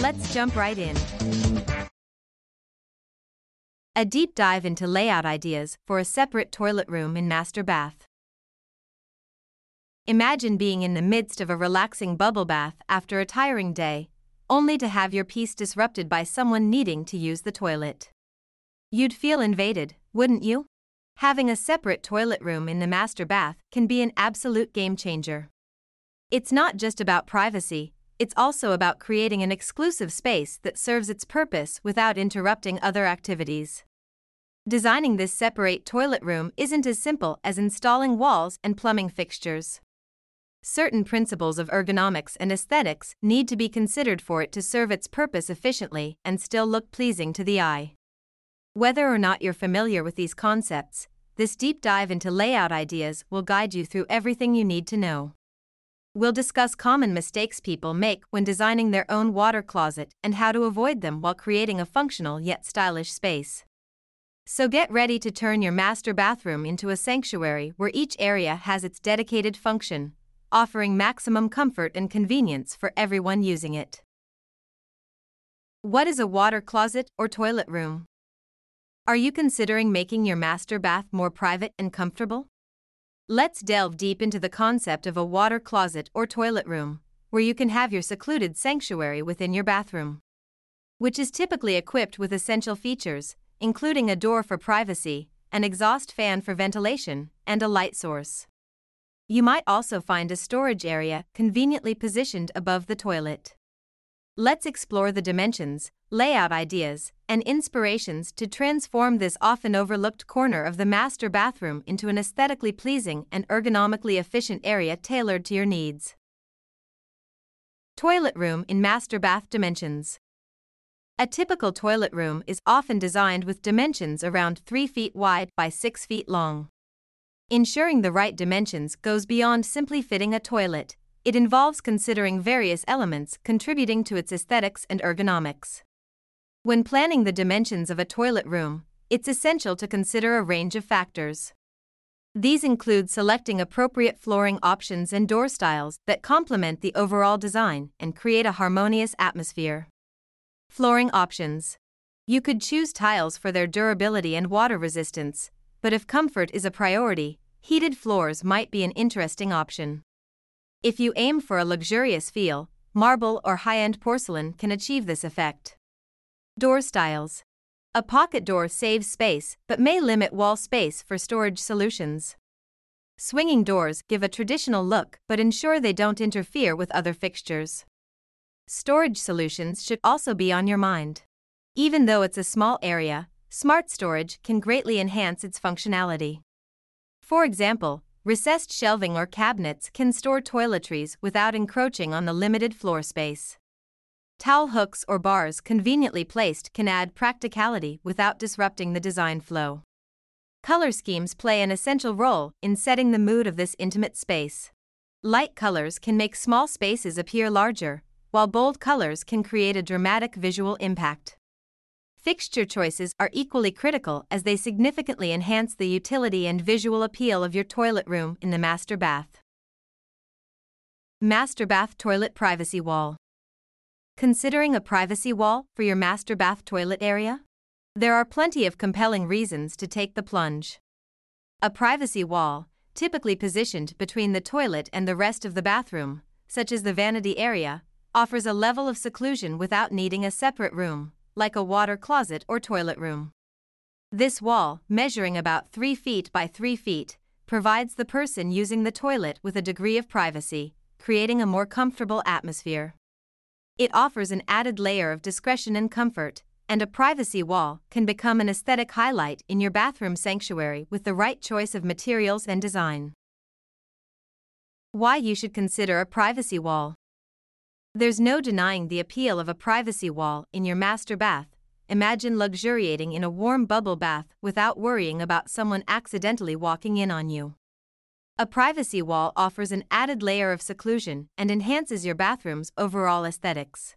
Let's jump right in. A deep dive into layout ideas for a separate toilet room in master bath. Imagine being in the midst of a relaxing bubble bath after a tiring day, only to have your peace disrupted by someone needing to use the toilet. You'd feel invaded, wouldn't you? Having a separate toilet room in the master bath can be an absolute game changer. It's not just about privacy, it's also about creating an exclusive space that serves its purpose without interrupting other activities. Designing this separate toilet room isn't as simple as installing walls and plumbing fixtures. Certain principles of ergonomics and aesthetics need to be considered for it to serve its purpose efficiently and still look pleasing to the eye. Whether or not you're familiar with these concepts, this deep dive into layout ideas will guide you through everything you need to know. We'll discuss common mistakes people make when designing their own water closet and how to avoid them while creating a functional yet stylish space. So get ready to turn your master bathroom into a sanctuary where each area has its dedicated function, offering maximum comfort and convenience for everyone using it. What is a water closet or toilet room? Are you considering making your master bath more private and comfortable? Let's delve deep into the concept of a water closet or toilet room, where you can have your secluded sanctuary within your bathroom. Which is typically equipped with essential features, including a door for privacy, an exhaust fan for ventilation, and a light source. You might also find a storage area conveniently positioned above the toilet. Let's explore the dimensions, layout ideas, and inspirations to transform this often overlooked corner of the master bathroom into an aesthetically pleasing and ergonomically efficient area tailored to your needs. Toilet room in master bath dimensions. A typical toilet room is often designed with dimensions around 3 feet wide by 6 feet long. Ensuring the right dimensions goes beyond simply fitting a toilet, it involves considering various elements contributing to its aesthetics and ergonomics. When planning the dimensions of a toilet room, it's essential to consider a range of factors. These include selecting appropriate flooring options and door styles that complement the overall design and create a harmonious atmosphere. Flooring options. You could choose tiles for their durability and water resistance, but if comfort is a priority, heated floors might be an interesting option. If you aim for a luxurious feel, marble or high end porcelain can achieve this effect. Door styles. A pocket door saves space but may limit wall space for storage solutions. Swinging doors give a traditional look but ensure they don't interfere with other fixtures. Storage solutions should also be on your mind. Even though it's a small area, smart storage can greatly enhance its functionality. For example, Recessed shelving or cabinets can store toiletries without encroaching on the limited floor space. Towel hooks or bars conveniently placed can add practicality without disrupting the design flow. Color schemes play an essential role in setting the mood of this intimate space. Light colors can make small spaces appear larger, while bold colors can create a dramatic visual impact. Fixture choices are equally critical as they significantly enhance the utility and visual appeal of your toilet room in the master bath. Master Bath Toilet Privacy Wall. Considering a privacy wall for your master bath toilet area? There are plenty of compelling reasons to take the plunge. A privacy wall, typically positioned between the toilet and the rest of the bathroom, such as the vanity area, offers a level of seclusion without needing a separate room like a water closet or toilet room. This wall, measuring about 3 feet by 3 feet, provides the person using the toilet with a degree of privacy, creating a more comfortable atmosphere. It offers an added layer of discretion and comfort, and a privacy wall can become an aesthetic highlight in your bathroom sanctuary with the right choice of materials and design. Why you should consider a privacy wall. There's no denying the appeal of a privacy wall in your master bath. Imagine luxuriating in a warm bubble bath without worrying about someone accidentally walking in on you. A privacy wall offers an added layer of seclusion and enhances your bathroom's overall aesthetics.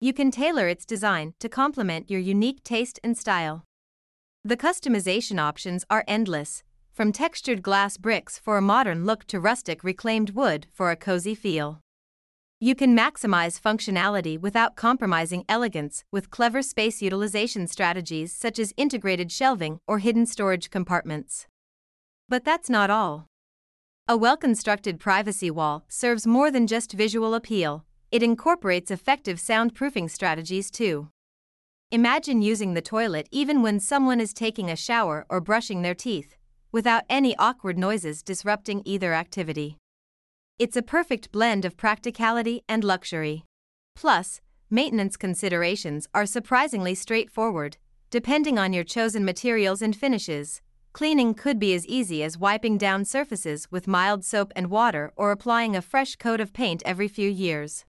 You can tailor its design to complement your unique taste and style. The customization options are endless, from textured glass bricks for a modern look to rustic reclaimed wood for a cozy feel. You can maximize functionality without compromising elegance with clever space utilization strategies such as integrated shelving or hidden storage compartments. But that's not all. A well constructed privacy wall serves more than just visual appeal, it incorporates effective soundproofing strategies too. Imagine using the toilet even when someone is taking a shower or brushing their teeth, without any awkward noises disrupting either activity. It's a perfect blend of practicality and luxury. Plus, maintenance considerations are surprisingly straightforward, depending on your chosen materials and finishes. Cleaning could be as easy as wiping down surfaces with mild soap and water or applying a fresh coat of paint every few years.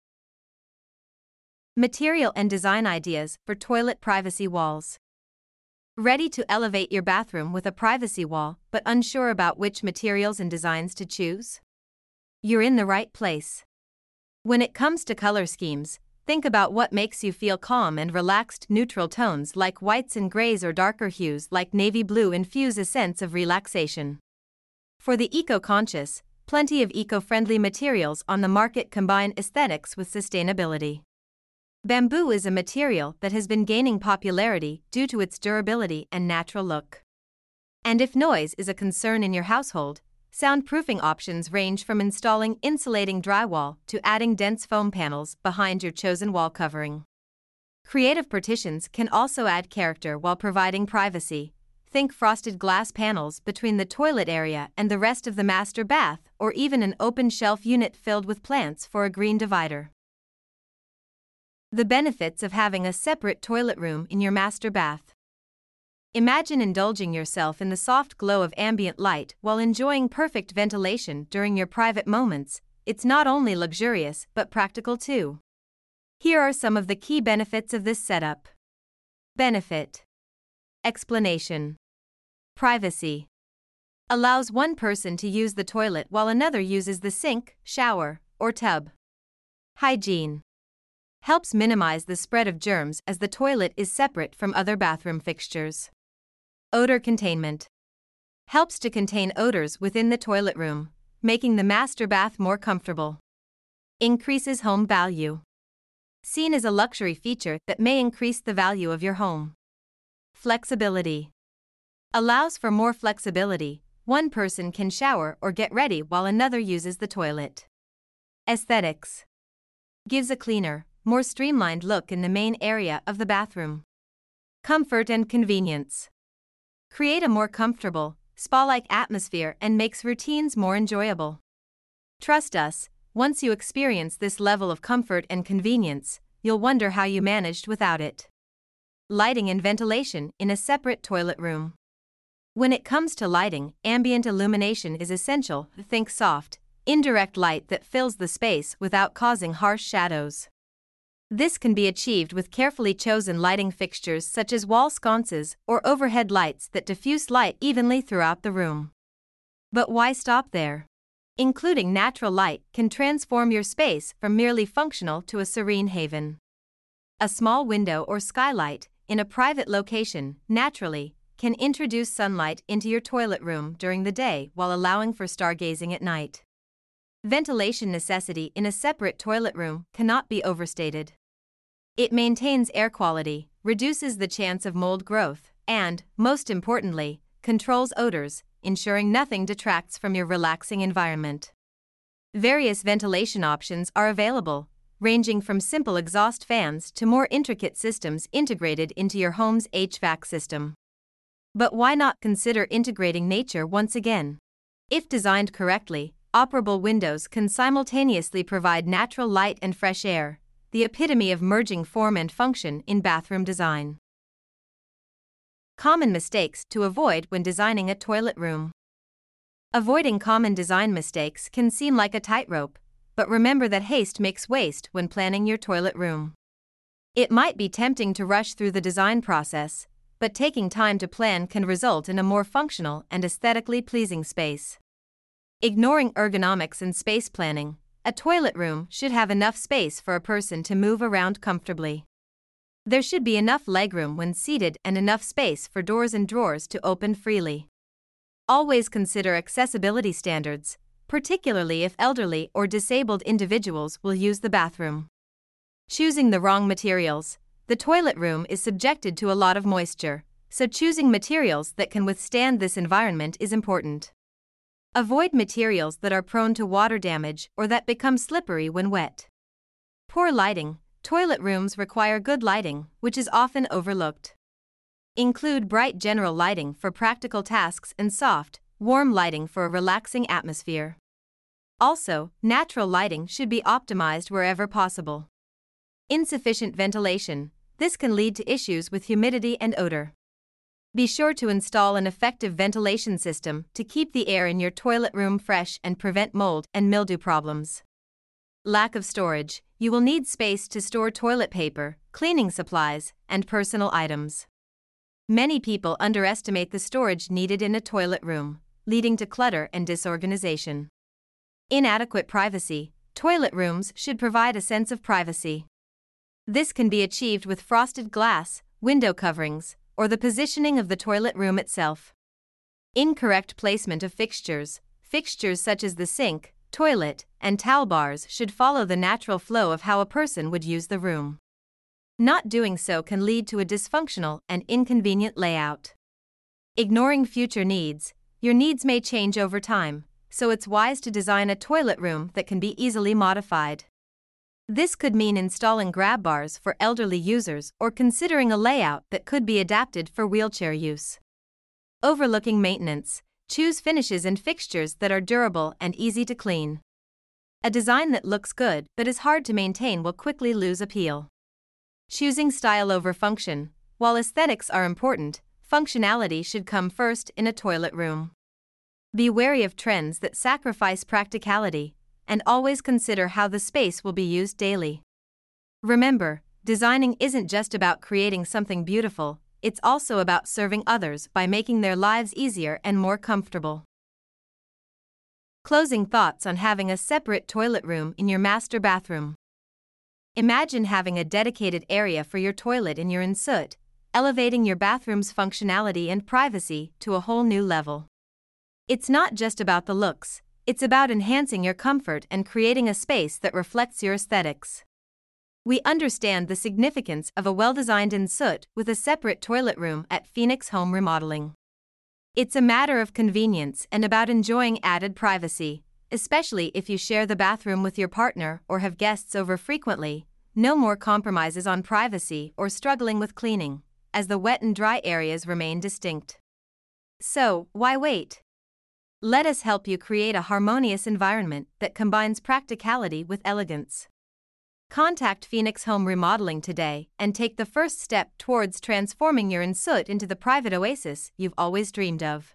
Material and design ideas for toilet privacy walls. Ready to elevate your bathroom with a privacy wall but unsure about which materials and designs to choose? You're in the right place. When it comes to color schemes, think about what makes you feel calm and relaxed. Neutral tones like whites and grays or darker hues like navy blue infuse a sense of relaxation. For the eco conscious, plenty of eco friendly materials on the market combine aesthetics with sustainability. Bamboo is a material that has been gaining popularity due to its durability and natural look. And if noise is a concern in your household, Soundproofing options range from installing insulating drywall to adding dense foam panels behind your chosen wall covering. Creative partitions can also add character while providing privacy. Think frosted glass panels between the toilet area and the rest of the master bath, or even an open shelf unit filled with plants for a green divider. The benefits of having a separate toilet room in your master bath. Imagine indulging yourself in the soft glow of ambient light while enjoying perfect ventilation during your private moments. It's not only luxurious but practical too. Here are some of the key benefits of this setup Benefit Explanation Privacy Allows one person to use the toilet while another uses the sink, shower, or tub. Hygiene Helps minimize the spread of germs as the toilet is separate from other bathroom fixtures. Odor containment helps to contain odors within the toilet room, making the master bath more comfortable. Increases home value. Seen as a luxury feature that may increase the value of your home. Flexibility allows for more flexibility. One person can shower or get ready while another uses the toilet. Aesthetics gives a cleaner, more streamlined look in the main area of the bathroom. Comfort and convenience create a more comfortable, spa like atmosphere and makes routines more enjoyable. Trust us, once you experience this level of comfort and convenience, you'll wonder how you managed without it. Lighting and ventilation in a separate toilet room. When it comes to lighting, ambient illumination is essential. Think soft, indirect light that fills the space without causing harsh shadows. This can be achieved with carefully chosen lighting fixtures such as wall sconces or overhead lights that diffuse light evenly throughout the room. But why stop there? Including natural light can transform your space from merely functional to a serene haven. A small window or skylight, in a private location, naturally, can introduce sunlight into your toilet room during the day while allowing for stargazing at night. Ventilation necessity in a separate toilet room cannot be overstated. It maintains air quality, reduces the chance of mold growth, and, most importantly, controls odors, ensuring nothing detracts from your relaxing environment. Various ventilation options are available, ranging from simple exhaust fans to more intricate systems integrated into your home's HVAC system. But why not consider integrating nature once again? If designed correctly, operable windows can simultaneously provide natural light and fresh air, the epitome of merging form and function in bathroom design. Common mistakes to avoid when designing a toilet room. Avoiding common design mistakes can seem like a tightrope, but remember that haste makes waste when planning your toilet room. It might be tempting to rush through the design process, but taking time to plan can result in a more functional and aesthetically pleasing space. Ignoring ergonomics and space planning, a toilet room should have enough space for a person to move around comfortably. There should be enough legroom when seated and enough space for doors and drawers to open freely. Always consider accessibility standards, particularly if elderly or disabled individuals will use the bathroom. Choosing the wrong materials. The toilet room is subjected to a lot of moisture, so choosing materials that can withstand this environment is important. Avoid materials that are prone to water damage or that become slippery when wet. Poor lighting. Toilet rooms require good lighting, which is often overlooked. Include bright general lighting for practical tasks and soft, warm lighting for a relaxing atmosphere. Also, natural lighting should be optimized wherever possible. Insufficient ventilation. This can lead to issues with humidity and odor. Be sure to install an effective ventilation system to keep the air in your toilet room fresh and prevent mold and mildew problems. Lack of storage. You will need space to store toilet paper, cleaning supplies, and personal items. Many people underestimate the storage needed in a toilet room, leading to clutter and disorganization. Inadequate privacy. Toilet rooms should provide a sense of privacy. This can be achieved with frosted glass, window coverings, or the positioning of the toilet room itself. Incorrect placement of fixtures. Fixtures such as the sink, toilet, and towel bars should follow the natural flow of how a person would use the room. Not doing so can lead to a dysfunctional and inconvenient layout. Ignoring future needs, your needs may change over time, so it's wise to design a toilet room that can be easily modified. This could mean installing grab bars for elderly users or considering a layout that could be adapted for wheelchair use. Overlooking maintenance, choose finishes and fixtures that are durable and easy to clean. A design that looks good but is hard to maintain will quickly lose appeal. Choosing style over function. While aesthetics are important, functionality should come first in a toilet room. Be wary of trends that sacrifice practicality, and always consider how the space will be used daily. Remember, designing isn't just about creating something beautiful, it's also about serving others by making their lives easier and more comfortable. Closing thoughts on having a separate toilet room in your master bathroom. Imagine having a dedicated area for your toilet in your ensuite, elevating your bathroom's functionality and privacy to a whole new level. It's not just about the looks, it's about enhancing your comfort and creating a space that reflects your aesthetics. We understand the significance of a well designed ensuite with a separate toilet room at Phoenix Home Remodeling. It's a matter of convenience and about enjoying added privacy, especially if you share the bathroom with your partner or have guests over frequently, no more compromises on privacy or struggling with cleaning, as the wet and dry areas remain distinct. So, why wait? Let us help you create a harmonious environment that combines practicality with elegance. Contact Phoenix Home Remodeling today and take the first step towards transforming your ensuite into the private oasis you've always dreamed of.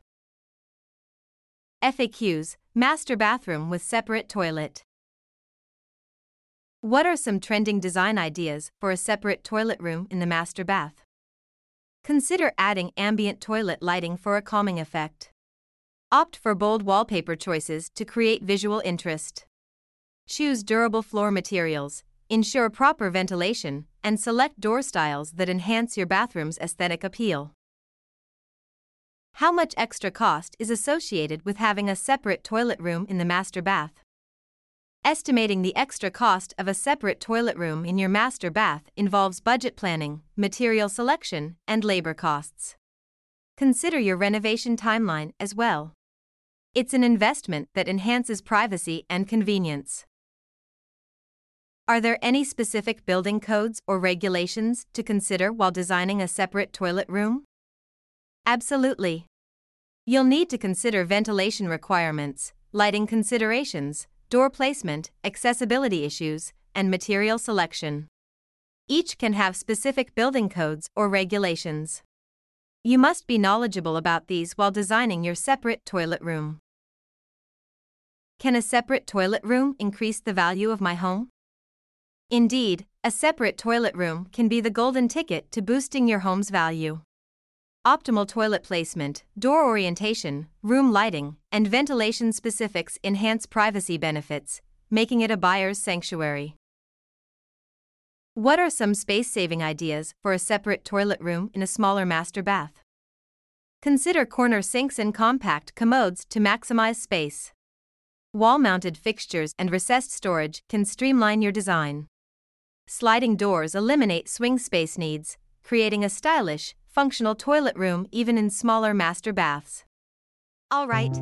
FAQs Master bathroom with separate toilet. What are some trending design ideas for a separate toilet room in the master bath? Consider adding ambient toilet lighting for a calming effect. Opt for bold wallpaper choices to create visual interest. Choose durable floor materials, ensure proper ventilation, and select door styles that enhance your bathroom's aesthetic appeal. How much extra cost is associated with having a separate toilet room in the master bath? Estimating the extra cost of a separate toilet room in your master bath involves budget planning, material selection, and labor costs. Consider your renovation timeline as well. It's an investment that enhances privacy and convenience. Are there any specific building codes or regulations to consider while designing a separate toilet room? Absolutely. You'll need to consider ventilation requirements, lighting considerations, door placement, accessibility issues, and material selection. Each can have specific building codes or regulations. You must be knowledgeable about these while designing your separate toilet room. Can a separate toilet room increase the value of my home? Indeed, a separate toilet room can be the golden ticket to boosting your home's value. Optimal toilet placement, door orientation, room lighting, and ventilation specifics enhance privacy benefits, making it a buyer's sanctuary. What are some space saving ideas for a separate toilet room in a smaller master bath? Consider corner sinks and compact commodes to maximize space. Wall mounted fixtures and recessed storage can streamline your design. Sliding doors eliminate swing space needs, creating a stylish, functional toilet room even in smaller master baths. All right.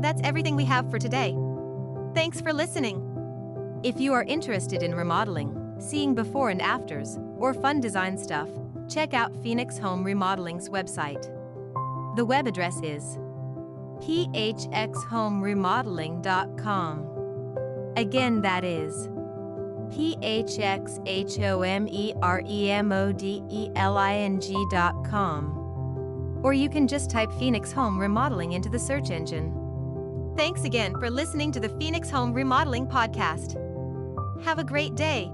That's everything we have for today. Thanks for listening. If you are interested in remodeling, seeing before and afters, or fun design stuff, check out Phoenix Home Remodeling's website. The web address is phxhomeremodeling.com. Again, that is phxhomeremodeling.com. Or you can just type Phoenix Home Remodeling into the search engine. Thanks again for listening to the Phoenix Home Remodeling Podcast. Have a great day.